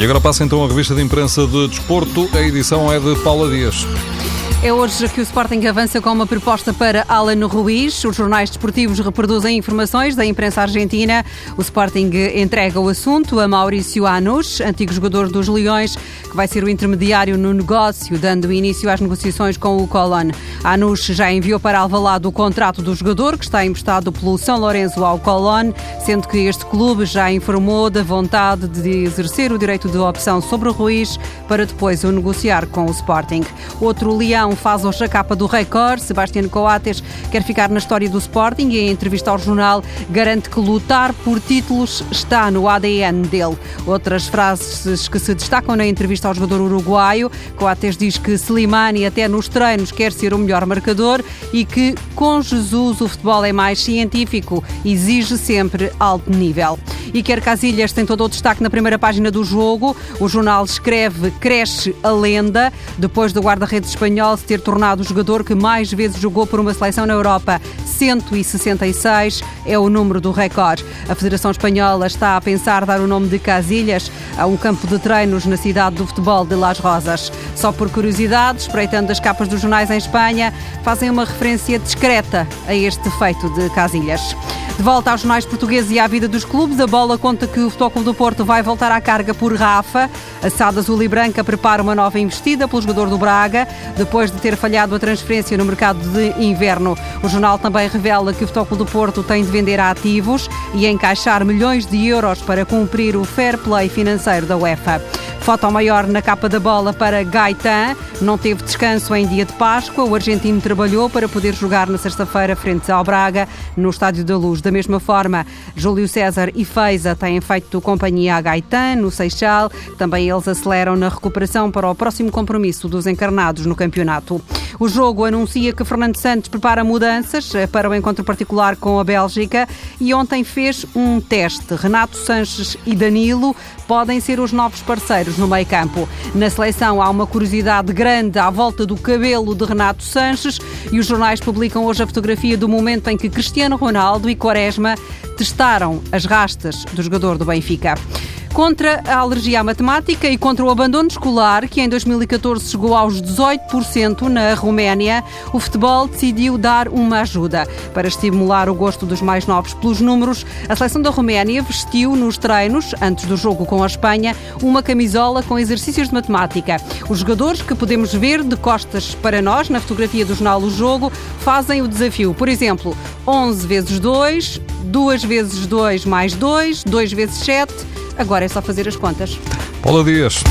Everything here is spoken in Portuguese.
E agora passa então a revista de imprensa de desporto. A edição é de Paula Dias. É hoje que o Sporting avança com uma proposta para Alan Ruiz. Os jornais desportivos reproduzem informações da imprensa argentina. O Sporting entrega o assunto a Maurício Anus, antigo jogador dos Leões, que vai ser o intermediário no negócio, dando início às negociações com o Colón. Anus já enviou para Alvalade o contrato do jogador, que está emprestado pelo São Lourenço ao Colón, sendo que este clube já informou da vontade de exercer o direito de opção sobre o Ruiz para depois o negociar com o Sporting. Outro Leão faz hoje a capa do Record. Sebastião Coates quer ficar na história do Sporting e, em entrevista ao jornal, garante que lutar por títulos está no ADN dele. Outras frases que se destacam na entrevista ao jogador uruguaio: Coates diz que Slimani, até nos treinos, quer ser o melhor marcador e que, com Jesus, o futebol é mais científico, exige sempre alto nível. E quer Casilhas tem todo o destaque na primeira página do jogo. O jornal escreve Cresce a lenda, depois do guarda-redes espanhol se ter tornado o jogador que mais vezes jogou por uma seleção na Europa. 166 é o número do recorde. A Federação Espanhola está a pensar dar o nome de Casilhas a um campo de treinos na cidade do futebol de Las Rosas. Só por curiosidade, espreitando as capas dos jornais em Espanha, fazem uma referência discreta a este feito de Casilhas. De volta aos jornais portugueses e à vida dos clubes, a bola conta que o Futebol do Porto vai voltar à carga por Rafa. A SAD Azul e Branca prepara uma nova investida pelo jogador do Braga, depois de ter falhado a transferência no mercado de inverno. O jornal também revela que o Futebol do Porto tem de vender ativos e encaixar milhões de euros para cumprir o fair play financeiro da UEFA. Foto maior na capa da bola para Gaetan. Não teve descanso em dia de Páscoa. O argentino trabalhou para poder jogar na sexta-feira frente ao Braga, no Estádio da Luz. Da mesma forma, Júlio César e Feiza têm feito companhia a Gaetan, no Seixal. Também eles aceleram na recuperação para o próximo compromisso dos encarnados no campeonato. O jogo anuncia que Fernando Santos prepara mudanças para o encontro particular com a Bélgica e ontem fez um teste. Renato Sanches e Danilo podem ser os novos parceiros no meio campo. Na seleção há uma curiosidade grande à volta do cabelo de Renato Sanches e os jornais publicam hoje a fotografia do momento em que Cristiano Ronaldo e Quaresma testaram as rastas do jogador do Benfica contra a alergia à matemática e contra o abandono escolar, que em 2014 chegou aos 18% na Roménia, o futebol decidiu dar uma ajuda. Para estimular o gosto dos mais novos pelos números, a seleção da Roménia vestiu nos treinos, antes do jogo com a Espanha, uma camisola com exercícios de matemática. Os jogadores, que podemos ver de costas para nós na fotografia do jornal O Jogo, fazem o desafio. Por exemplo, 11 vezes 2, 2 vezes 2 mais 2, 2 vezes 7 Agora é só fazer as contas. Paula Dias.